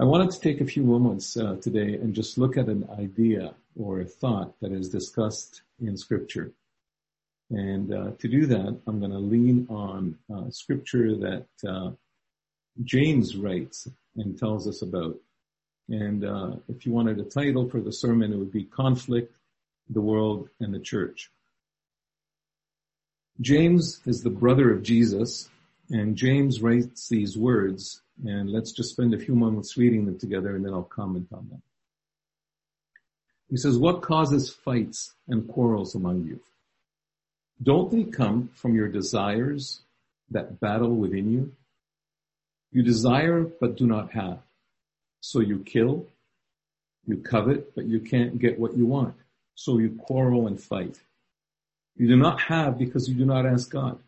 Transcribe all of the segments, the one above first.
I wanted to take a few moments uh, today and just look at an idea or a thought that is discussed in scripture. And uh, to do that, I'm going to lean on uh, scripture that uh, James writes and tells us about. And uh, if you wanted a title for the sermon, it would be Conflict, the World, and the Church. James is the brother of Jesus, and James writes these words, and let's just spend a few moments reading them together and then I'll comment on them. He says, what causes fights and quarrels among you? Don't they come from your desires that battle within you? You desire but do not have. So you kill, you covet, but you can't get what you want. So you quarrel and fight. You do not have because you do not ask God.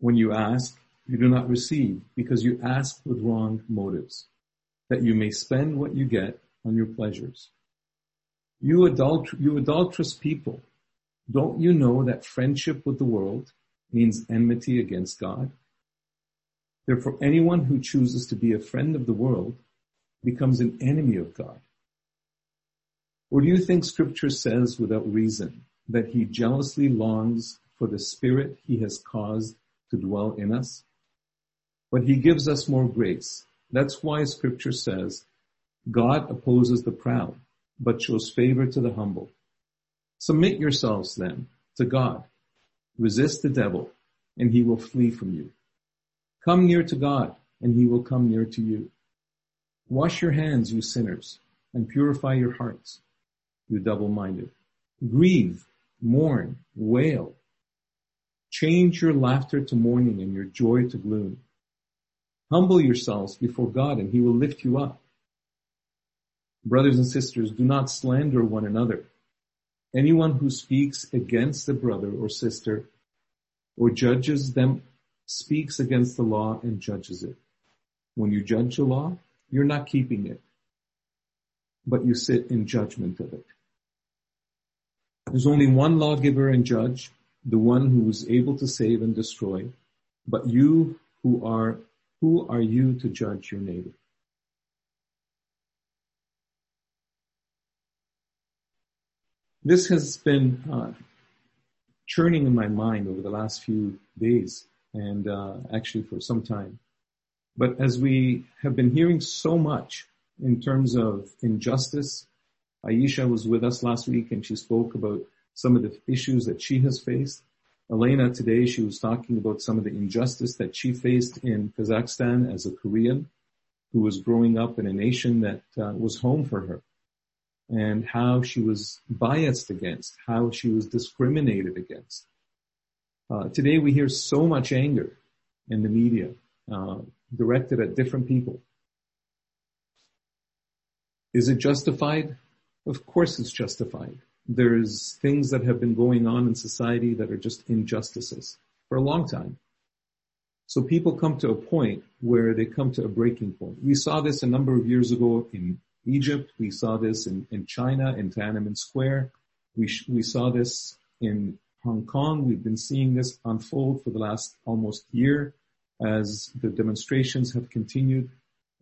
When you ask, you do not receive because you ask with wrong motives, that you may spend what you get on your pleasures. You, you adulterous people, don't you know that friendship with the world means enmity against God? Therefore, anyone who chooses to be a friend of the world becomes an enemy of God. Or do you think scripture says without reason that he jealously longs for the spirit he has caused to dwell in us? But he gives us more grace. That's why scripture says, God opposes the proud, but shows favor to the humble. Submit yourselves then to God. Resist the devil and he will flee from you. Come near to God and he will come near to you. Wash your hands, you sinners, and purify your hearts, you double-minded. Grieve, mourn, wail. Change your laughter to mourning and your joy to gloom. Humble yourselves before God and he will lift you up. Brothers and sisters, do not slander one another. Anyone who speaks against a brother or sister or judges them speaks against the law and judges it. When you judge the law, you're not keeping it, but you sit in judgment of it. There's only one lawgiver and judge, the one who is able to save and destroy, but you who are, who are you to judge your neighbor? This has been uh, churning in my mind over the last few days and uh, actually for some time. But as we have been hearing so much in terms of injustice, Aisha was with us last week and she spoke about some of the issues that she has faced. Elena today, she was talking about some of the injustice that she faced in Kazakhstan as a Korean who was growing up in a nation that uh, was home for her and how she was biased against, how she was discriminated against. Uh, today we hear so much anger in the media uh, directed at different people. Is it justified? Of course it's justified. There's things that have been going on in society that are just injustices for a long time. So people come to a point where they come to a breaking point. We saw this a number of years ago in Egypt. We saw this in, in China, in Tiananmen Square. We, sh- we saw this in Hong Kong. We've been seeing this unfold for the last almost year as the demonstrations have continued.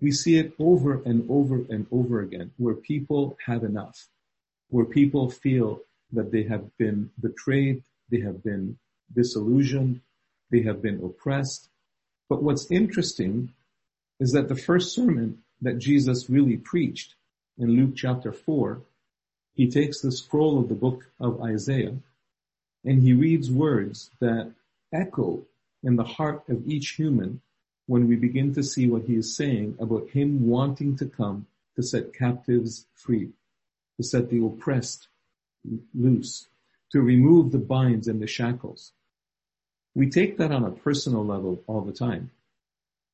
We see it over and over and over again where people have enough, where people feel that they have been betrayed, they have been disillusioned, they have been oppressed. But what's interesting is that the first sermon that Jesus really preached in Luke chapter 4, he takes the scroll of the book of Isaiah and he reads words that echo in the heart of each human when we begin to see what he is saying about him wanting to come to set captives free, to set the oppressed loose, to remove the binds and the shackles. We take that on a personal level all the time.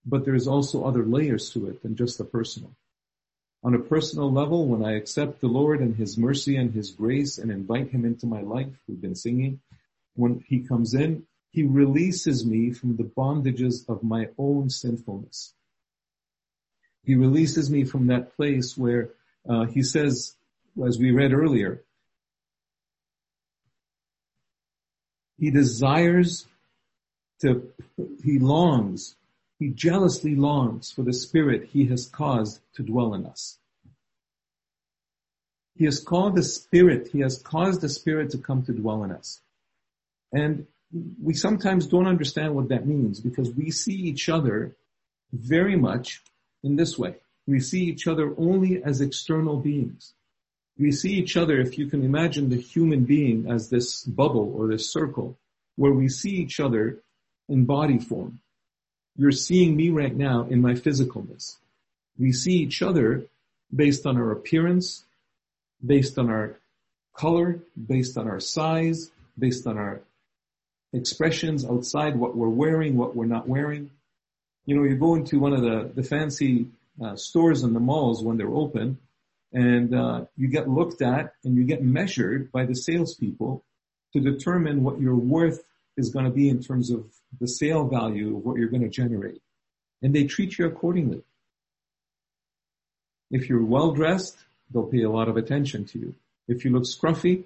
But there's also other layers to it than just the personal. On a personal level, when I accept the Lord and His mercy and His grace and invite Him into my life, we've been singing, when He comes in, He releases me from the bondages of my own sinfulness. He releases me from that place where uh, He says, as we read earlier, He desires to, He longs He jealously longs for the spirit he has caused to dwell in us. He has called the spirit, he has caused the spirit to come to dwell in us. And we sometimes don't understand what that means because we see each other very much in this way. We see each other only as external beings. We see each other, if you can imagine the human being as this bubble or this circle, where we see each other in body form. You're seeing me right now in my physicalness. We see each other based on our appearance, based on our color, based on our size, based on our expressions outside, what we're wearing, what we're not wearing. You know, you go into one of the, the fancy uh, stores in the malls when they're open and uh, you get looked at and you get measured by the salespeople to determine what your worth is going to be in terms of the sale value of what you're going to generate. And they treat you accordingly. If you're well dressed, they'll pay a lot of attention to you. If you look scruffy,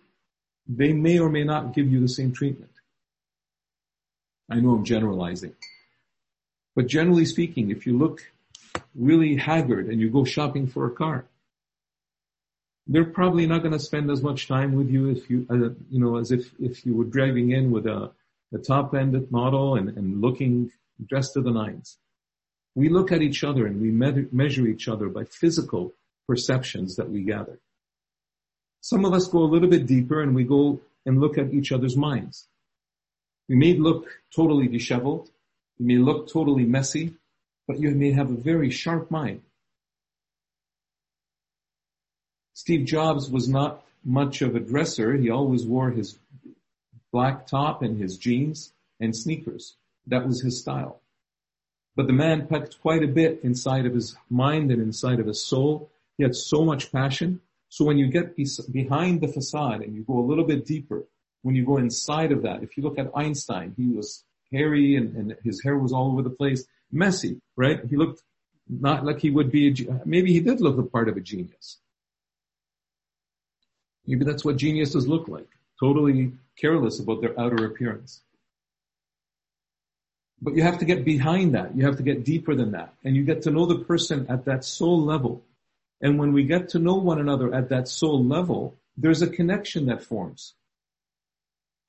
they may or may not give you the same treatment. I know I'm generalizing. But generally speaking, if you look really haggard and you go shopping for a car, they're probably not going to spend as much time with you if you, uh, you know, as if, if you were driving in with a, a top end model and, and looking dressed to the nines. We look at each other and we me- measure each other by physical perceptions that we gather. Some of us go a little bit deeper and we go and look at each other's minds. We may look totally disheveled. You may look totally messy, but you may have a very sharp mind. Steve Jobs was not much of a dresser. He always wore his black top and his jeans and sneakers. That was his style. But the man packed quite a bit inside of his mind and inside of his soul. He had so much passion. So when you get behind the facade and you go a little bit deeper, when you go inside of that, if you look at Einstein, he was hairy and, and his hair was all over the place, messy, right? He looked not like he would be, a, maybe he did look the part of a genius. Maybe that's what geniuses look like, totally careless about their outer appearance. But you have to get behind that. You have to get deeper than that. And you get to know the person at that soul level. And when we get to know one another at that soul level, there's a connection that forms.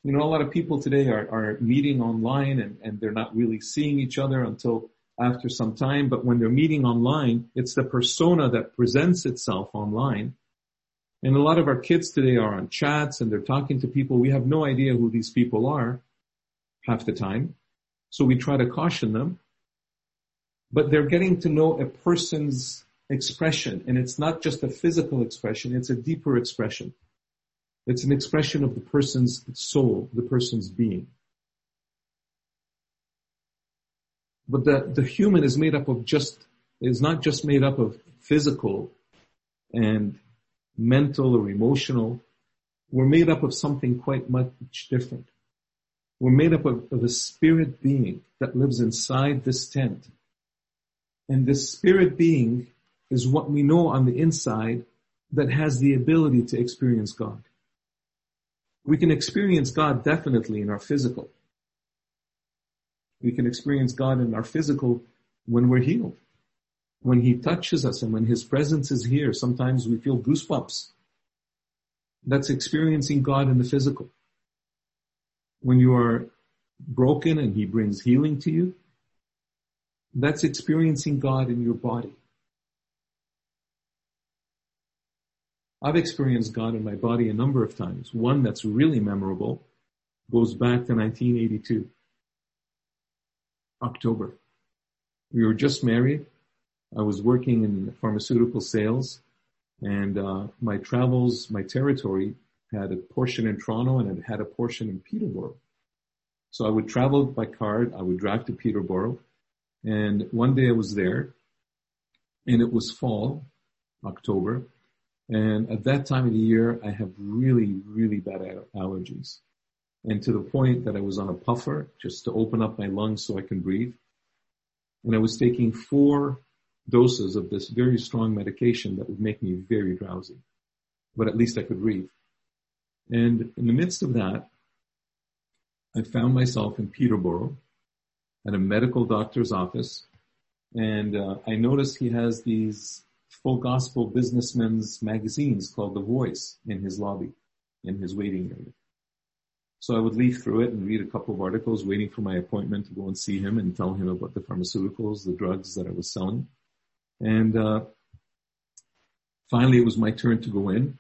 You know, a lot of people today are, are meeting online and, and they're not really seeing each other until after some time. But when they're meeting online, it's the persona that presents itself online. And a lot of our kids today are on chats and they're talking to people. We have no idea who these people are half the time. So we try to caution them. But they're getting to know a person's expression and it's not just a physical expression, it's a deeper expression. It's an expression of the person's soul, the person's being. But the, the human is made up of just, is not just made up of physical and mental or emotional. We're made up of something quite much different. We're made up of, of a spirit being that lives inside this tent. And this spirit being is what we know on the inside that has the ability to experience God. We can experience God definitely in our physical. We can experience God in our physical when we're healed. When He touches us and when His presence is here, sometimes we feel goosebumps. That's experiencing God in the physical. When you are broken and He brings healing to you, that's experiencing God in your body. I've experienced God in my body a number of times. One that's really memorable goes back to 1982, October. We were just married. I was working in pharmaceutical sales and uh, my travels, my territory had a portion in Toronto and it had a portion in Peterborough. So I would travel by car. I would drive to Peterborough and one day I was there and it was fall, October, and at that time of the year, I have really, really bad allergies. And to the point that I was on a puffer just to open up my lungs so I can breathe. And I was taking four doses of this very strong medication that would make me very drowsy. But at least I could read. And in the midst of that, I found myself in Peterborough at a medical doctor's office And uh, I noticed he has these full gospel businessmen's magazines called The Voice in his lobby, in his waiting area. So I would leaf through it and read a couple of articles waiting for my appointment to go and see him and tell him about the pharmaceuticals, the drugs that I was selling. And uh, finally it was my turn to go in.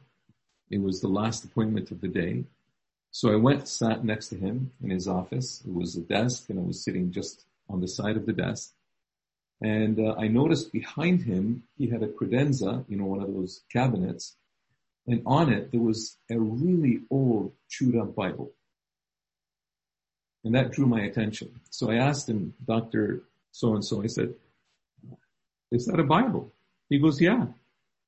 It was the last appointment of the day. So I went, sat next to him in his office. It was a desk and I was sitting just on the side of the desk. And uh, I noticed behind him, he had a credenza, you know, one of those cabinets. And on it, there was a really old, chewed up Bible. And that drew my attention. So I asked him, Dr. So-and-so, I said, is that a Bible? He goes, yeah.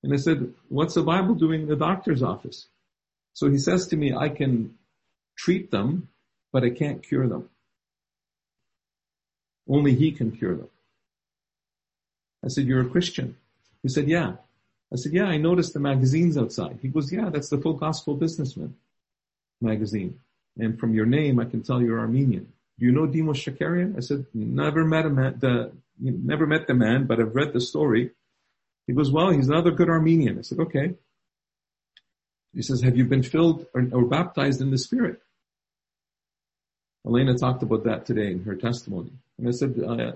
And I said, what's a Bible doing in the doctor's office? So he says to me, I can treat them, but I can't cure them. Only he can cure them. I said, you're a Christian. He said, yeah. I said, yeah, I noticed the magazines outside. He goes, yeah, that's the Full Gospel Businessman magazine. And from your name, I can tell you're Armenian. Do you know Demos Shakarian? I said, never met him man, the, never met the man, but I've read the story. He goes, well, he's another good Armenian. I said, okay. He says, have you been filled or, or baptized in the Spirit? Elena talked about that today in her testimony. And I said, uh,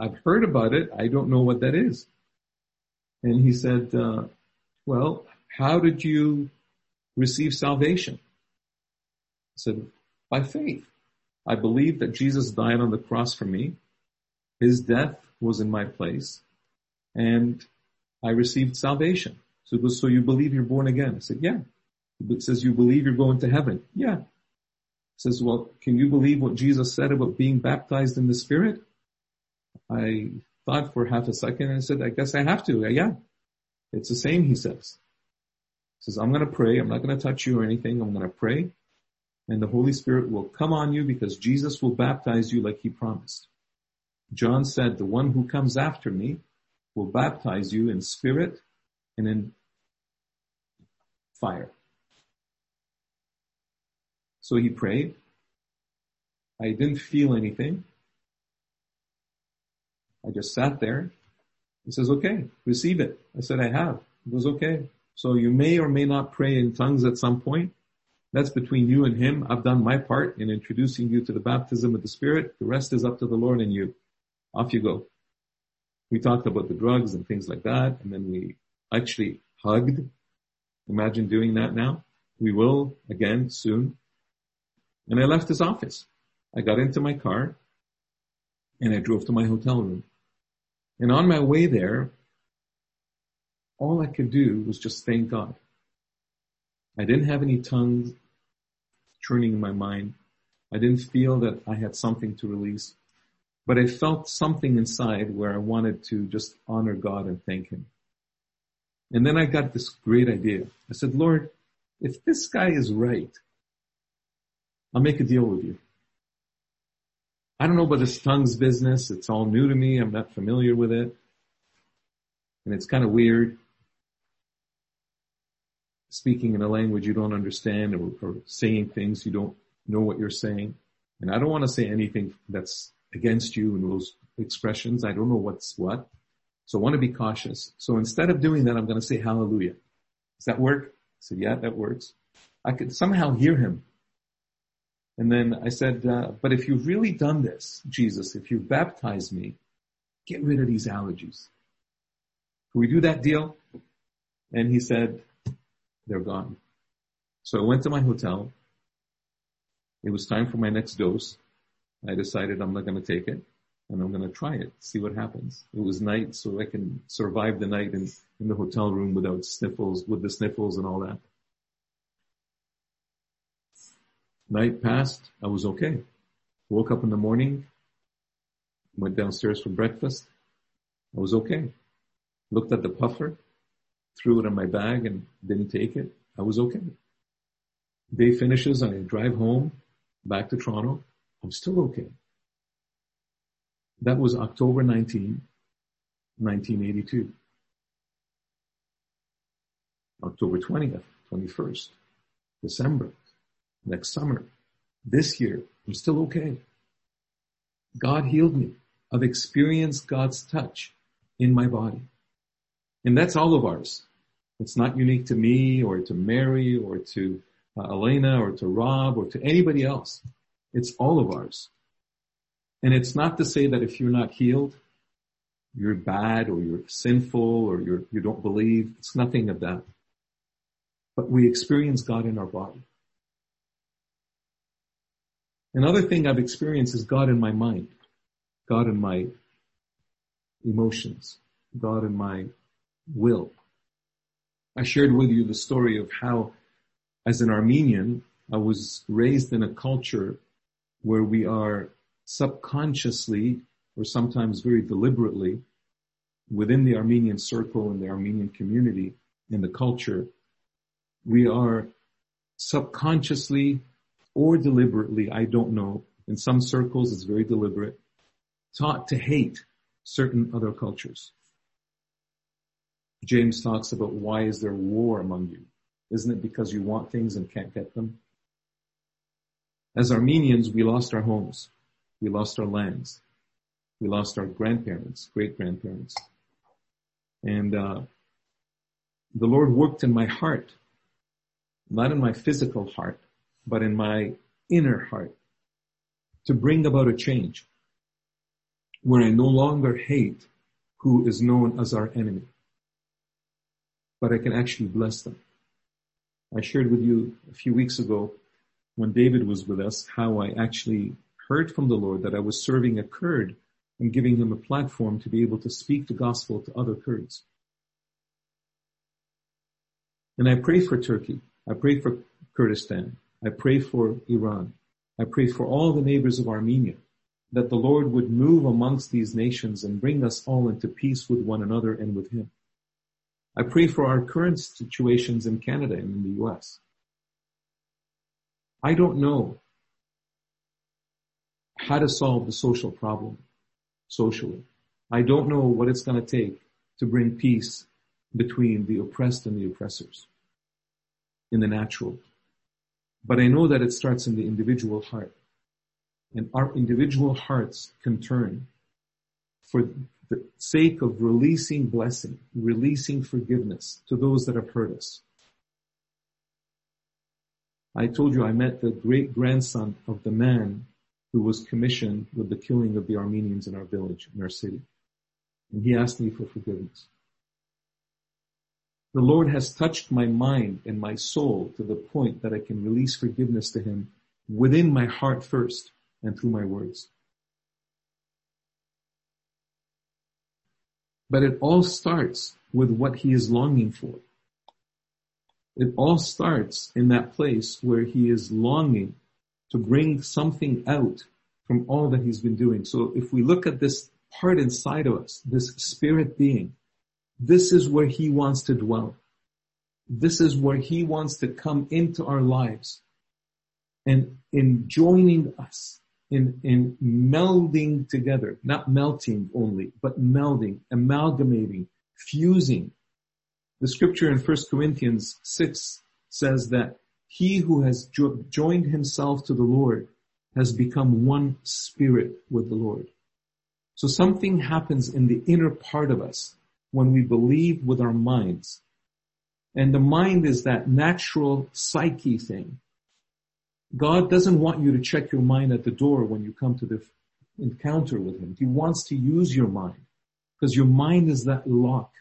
I've heard about it. I don't know what that is. And he said, uh, well, how did you receive salvation? I said, by faith. I believe that Jesus died on the cross for me. His death was in my place and I received salvation. So so you believe you're born again? I said, yeah. It says you believe you're going to heaven. Yeah. says, well, can you believe what Jesus said about being baptized in the Spirit? I thought for half a second and said, I guess I have to. Yeah. It's the same, he says. He says, I'm going to pray. I'm not going to touch you or anything. I'm going to pray and the Holy Spirit will come on you because Jesus will baptize you like he promised. John said, the one who comes after me will baptize you in spirit and in fire. So he prayed. I didn't feel anything. I just sat there. He says, okay, receive it. I said, I have. It was okay. So you may or may not pray in tongues at some point. That's between you and him. I've done my part in introducing you to the baptism of the Spirit. The rest is up to the Lord and you. Off you go. We talked about the drugs and things like that, and then we actually hugged. Imagine doing that now. We will again soon. And I left his office. I got into my car and I drove to my hotel room. And on my way there, all I could do was just thank God. I didn't have any tongues churning in my mind. I didn't feel that I had something to release, but I felt something inside where I wanted to just honor God and thank Him. And then I got this great idea. I said, Lord, if this guy is right, I'll make a deal with you. I don't know about this tongues business. It's all new to me. I'm not familiar with it. And it's kind of weird speaking in a language you don't understand or, or saying things you don't know what you're saying. And I don't want to say anything that's against you in those expressions. I don't know what's what. So I want to be cautious. So instead of doing that, I'm going to say hallelujah. Does that work? I said, yeah, that works. I could somehow hear him. And then I said, uh, but if you've really done this, Jesus, if you've baptized me, get rid of these allergies. Can we do that deal? And he said, they're gone. So I went to my hotel. It was time for my next dose. I decided I'm not going to take it and I'm going to try it, see what happens. It was night, so I can survive the night in, in the hotel room without sniffles, with the sniffles and all that. Night passed. I was okay. Woke up in the morning, went downstairs for breakfast. I was okay. Looked at the puffer threw it in my bag and didn't take it. I was okay. Day finishes, I drive home, back to Toronto. I'm still okay. That was October 19, 1982. October 20th, 21st, December, next summer, this year, I'm still okay. God healed me. I've experienced God's touch in my body. And that's all of ours. It's not unique to me or to Mary or to uh, Elena or to Rob or to anybody else. It's all of ours. And it's not to say that if you're not healed, you're bad or you're sinful or you're, you don't believe. It's nothing of that. But we experience God in our body. Another thing I've experienced is God in my mind, God in my emotions, God in my will. I shared with you the story of how, as an Armenian, I was raised in a culture where we are subconsciously or sometimes very deliberately within the Armenian circle and the Armenian community in the culture, we are subconsciously or deliberately, I don't know, in some circles it's very deliberate, taught to hate certain other cultures. James talks about why is there war among you? Isn't it because you want things and can't get them? As Armenians, we lost our homes. We lost our lands. We lost our grandparents, great grandparents. And, uh, the Lord worked in my heart, not in my physical heart, but in my inner heart to bring about a change where I no longer hate who is known as our enemy, but I can actually bless them. I shared with you a few weeks ago when David was with us how I actually heard from the Lord that I was serving a Kurd and giving him a platform to be able to speak the gospel to other Kurds. And I pray for Turkey. I pray for Kurdistan. I pray for Iran. I pray for all the neighbors of Armenia that the Lord would move amongst these nations and bring us all into peace with one another and with Him. I pray for our current situations in Canada and in the US. I don't know how to solve the social problem socially. I don't know what it's going to take to bring peace between the oppressed and the oppressors in the natural. But I know that it starts in the individual heart. And our individual hearts can turn for the sake of releasing blessing, releasing forgiveness to those that have hurt us. I told you I met the great grandson of the man who was commissioned with the killing of the Armenians in our village, in our city. And he asked me for forgiveness. The Lord has touched my mind and my soul to the point that I can release forgiveness to Him within my heart first and through my words. But it all starts with what He is longing for. It all starts in that place where He is longing to bring something out from all that He's been doing. So if we look at this part inside of us, this spirit being, this is where he wants to dwell. This is where he wants to come into our lives and in joining us, in, in melding together, not melting only, but melding, amalgamating, fusing. The scripture in 1 Corinthians 6 says that he who has jo- joined himself to the Lord has become one spirit with the Lord. So something happens in the inner part of us when we believe with our minds. And the mind is that natural psyche thing. God doesn't want you to check your mind at the door when you come to the encounter with Him. He wants to use your mind because your mind is that lock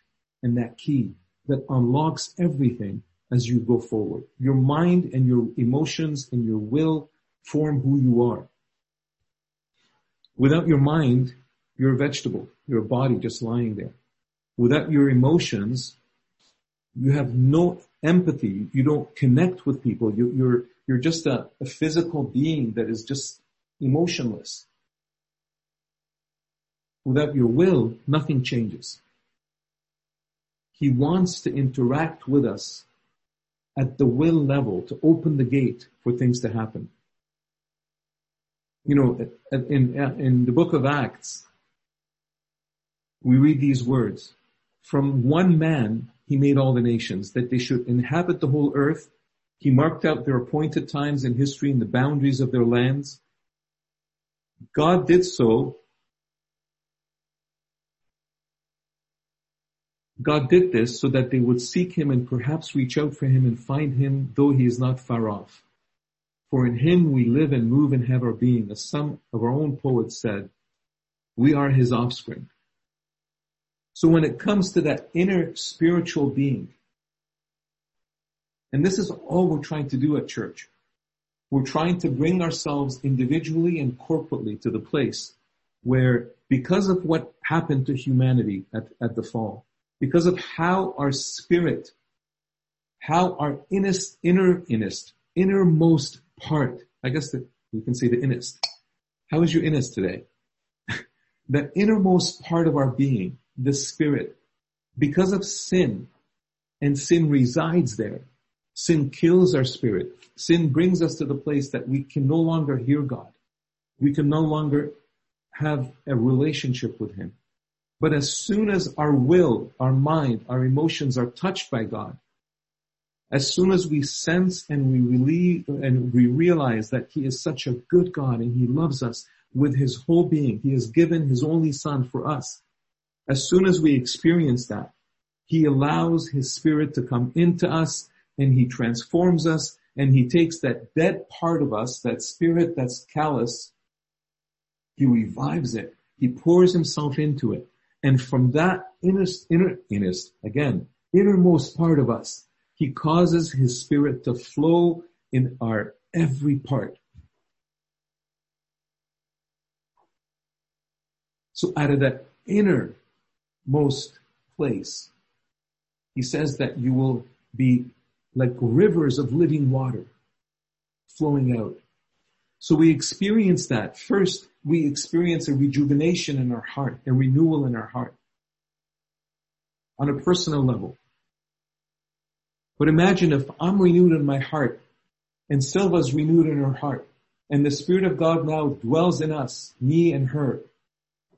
and that key that unlocks everything as you go forward. Your mind and your emotions and your will form who you are. Without your mind, you're a vegetable. You're a body just lying there without your emotions, you have no empathy. You don't connect with people. You, are you're, you're just a, a physical being that is just emotionless. Without your will, nothing changes. He wants to interact with us at the will level to open the gate for things to happen. You know, in, in the book of Acts, we read these words. From one man he made all the nations, that they should inhabit the whole earth. He marked out their appointed times in history and the boundaries of their lands. God did so God did this so that they would seek him and perhaps reach out for him and find him though he is not far off. For in him we live and move and have our being. As some of our own poets said, we are his offspring. So when it comes to that inner spiritual being, and this is all we're trying to do at church. We're trying to bring ourselves individually and corporately to the place where because of what happened to humanity at, at the fall, because of how our spirit, how our innest, inner, innest, innermost part, I guess that we can say the innest. How is your innest today? the innermost part of our being, the spirit, because of sin, and sin resides there. Sin kills our spirit. Sin brings us to the place that we can no longer hear God. We can no longer have a relationship with Him. But as soon as our will, our mind, our emotions are touched by God, as soon as we sense and we relieve and we realize that He is such a good God and He loves us with His whole being, He has given His only Son for us. As soon as we experience that, He allows His Spirit to come into us and He transforms us and He takes that dead part of us, that spirit that's callous, He revives it. He pours Himself into it. And from that innerst, inner, innerst, again, innermost part of us, He causes His Spirit to flow in our every part. So out of that innermost place, He says that you will be like rivers of living water flowing out. So we experience that. First, we experience a rejuvenation in our heart, a renewal in our heart on a personal level. But imagine if I'm renewed in my heart and Silva's renewed in her heart and the Spirit of God now dwells in us, me and her.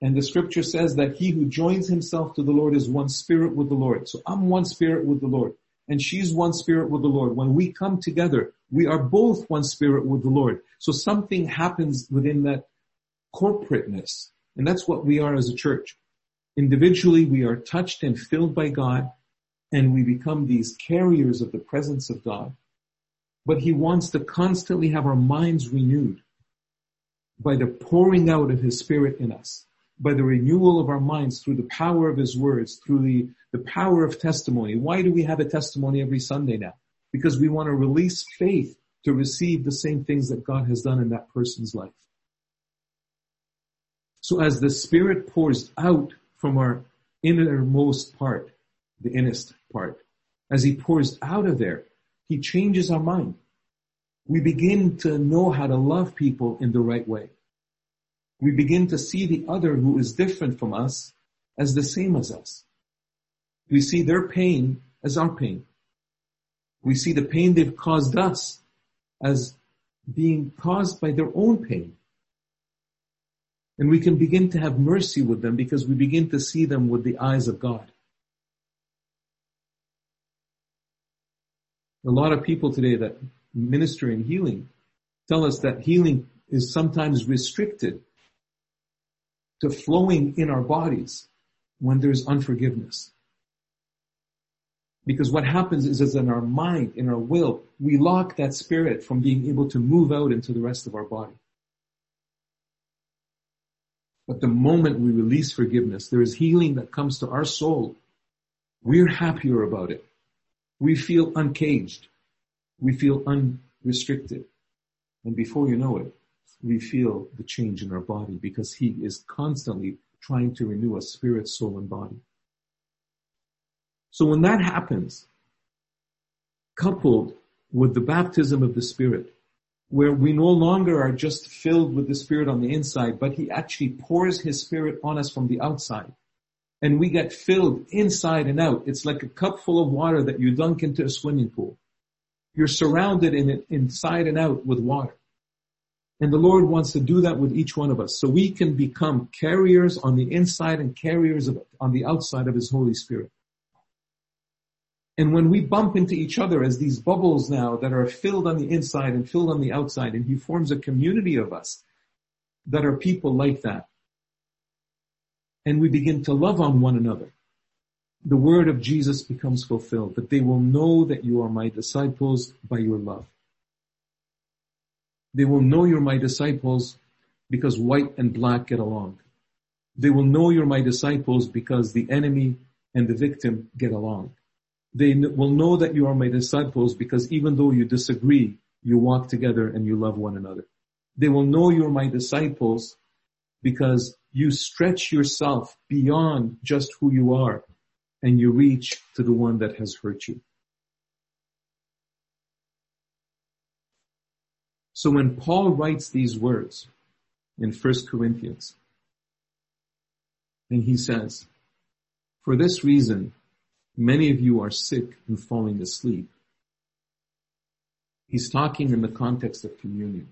And the scripture says that he who joins himself to the Lord is one spirit with the Lord. So I'm one spirit with the Lord and she's one spirit with the Lord. When we come together, we are both one spirit with the Lord. So something happens within that corporateness. And that's what we are as a church. Individually, we are touched and filled by God and we become these carriers of the presence of God. But he wants to constantly have our minds renewed by the pouring out of his spirit in us by the renewal of our minds through the power of his words, through the, the power of testimony. Why do we have a testimony every Sunday now? Because we want to release faith to receive the same things that God has done in that person's life. So as the Spirit pours out from our innermost part, the innest part, as He pours out of there, He changes our mind. We begin to know how to love people in the right way we begin to see the other who is different from us as the same as us. We see their pain as our pain. We see the pain they've caused us as being caused by their own pain. And we can begin to have mercy with them because we begin to see them with the eyes of God. A lot of people today that minister in healing tell us that healing is sometimes restricted to flowing in our bodies when there's unforgiveness. Because what happens is, is in our mind, in our will, we lock that spirit from being able to move out into the rest of our body. But the moment we release forgiveness, there is healing that comes to our soul. We're happier about it. We feel uncaged. We feel unrestricted. And before you know it, we feel the change in our body because he is constantly trying to renew us spirit, soul, and body. So when that happens, coupled with the baptism of the Spirit, where we no longer are just filled with the Spirit on the inside, but He actually pours His Spirit on us from the outside. And we get filled inside and out. It's like a cup full of water that you dunk into a swimming pool. You're surrounded in it inside and out with water. And the Lord wants to do that with each one of us. So we can become carriers on the inside and carriers of, on the outside of His Holy Spirit. And when we bump into each other as these bubbles now that are filled on the inside and filled on the outside, and He forms a community of us that are people like that. And we begin to love on one another. the word of Jesus becomes fulfilled, that they will know that you are my disciples by your love. They will know you're my disciples because white and black get along. They will know you're my disciples because the enemy and the victim get along. They will know that you are my disciples because even though you disagree, you walk together and you love one another. They will know you're my disciples because you stretch yourself beyond just who you are and you reach to the one that has hurt you. So when Paul writes these words in 1 Corinthians, and he says, for this reason, many of you are sick and falling asleep. He's talking in the context of communion.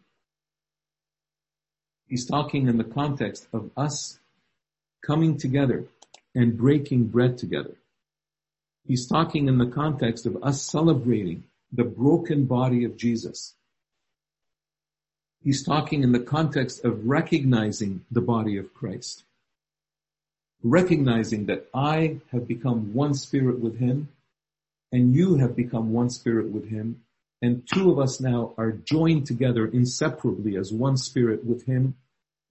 He's talking in the context of us coming together and breaking bread together. He's talking in the context of us celebrating the broken body of Jesus. He's talking in the context of recognizing the body of Christ. Recognizing that I have become one spirit with him and you have become one spirit with him and two of us now are joined together inseparably as one spirit with him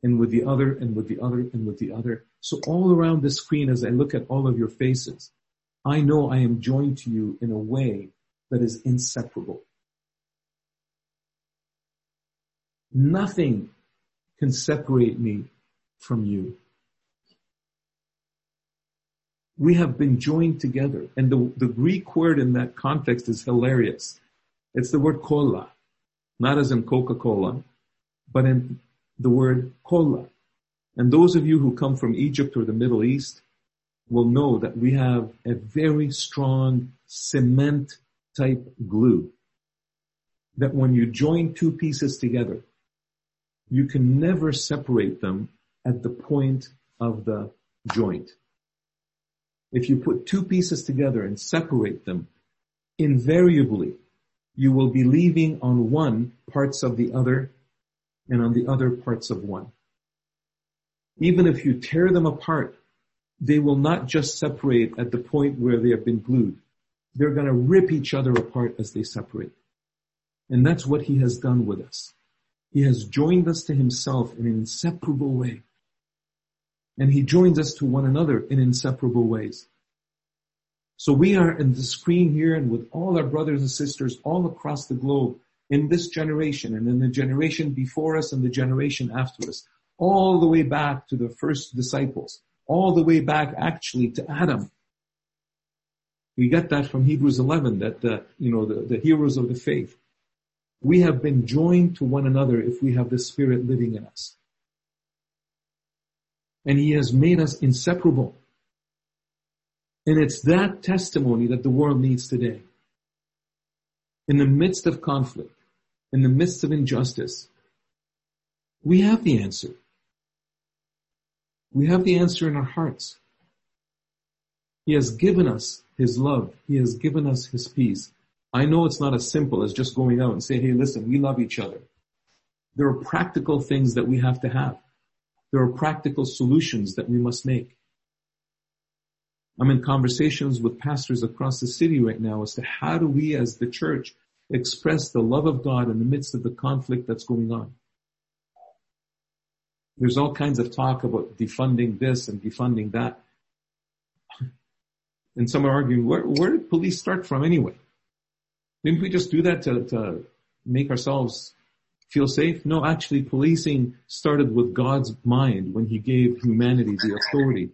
and with the other and with the other and with the other. So all around the screen as I look at all of your faces, I know I am joined to you in a way that is inseparable. Nothing can separate me from you. We have been joined together. And the, the Greek word in that context is hilarious. It's the word cola, not as in Coca-Cola, but in the word cola. And those of you who come from Egypt or the Middle East, will know that we have a very strong cement type glue that when you join two pieces together, you can never separate them at the point of the joint. If you put two pieces together and separate them, invariably you will be leaving on one parts of the other and on the other parts of one. Even if you tear them apart they will not just separate at the point where they have been glued. They're going to rip each other apart as they separate. And that's what he has done with us. He has joined us to himself in an inseparable way. And he joins us to one another in inseparable ways. So we are in the screen here and with all our brothers and sisters all across the globe in this generation and in the generation before us and the generation after us, all the way back to the first disciples all the way back actually to Adam. We get that from Hebrews 11 that the, you know, the, the heroes of the faith. We have been joined to one another if we have the Spirit living in us. And He has made us inseparable. And it's that testimony that the world needs today. In the midst of conflict, in the midst of injustice, we have the answer. We have the answer in our hearts. He has given us His love. He has given us His peace. I know it's not as simple as just going out and saying, hey, listen, we love each other. There are practical things that we have to have. There are practical solutions that we must make. I'm in conversations with pastors across the city right now as to how do we as the church express the love of God in the midst of the conflict that's going on. There's all kinds of talk about defunding this and defunding that. And some are arguing, where, where did police start from anyway? Didn't we just do that to, to make ourselves feel safe? No, actually policing started with God's mind when he gave humanity the authority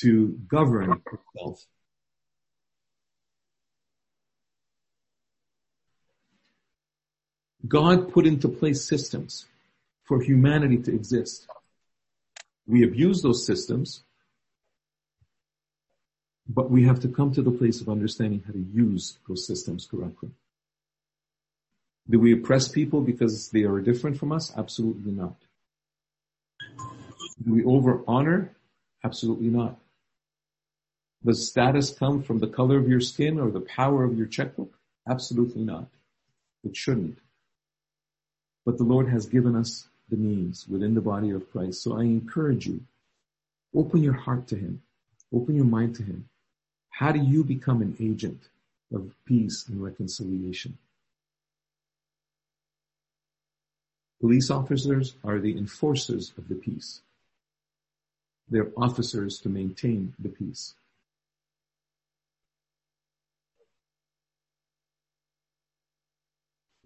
to govern itself. God put into place systems for humanity to exist. We abuse those systems, but we have to come to the place of understanding how to use those systems correctly. Do we oppress people because they are different from us? Absolutely not. Do we over honor? Absolutely not. Does status come from the color of your skin or the power of your checkbook? Absolutely not. It shouldn't. But the Lord has given us the means within the body of Christ. So I encourage you, open your heart to Him. Open your mind to Him. How do you become an agent of peace and reconciliation? Police officers are the enforcers of the peace. They're officers to maintain the peace.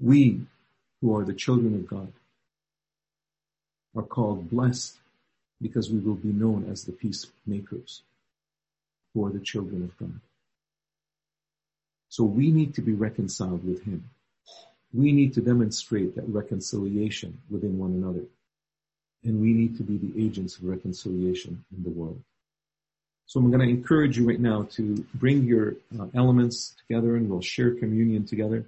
We, who are the children of God, are called blessed because we will be known as the peacemakers who are the children of God. So we need to be reconciled with Him. We need to demonstrate that reconciliation within one another. And we need to be the agents of reconciliation in the world. So I'm going to encourage you right now to bring your uh, elements together and we'll share communion together.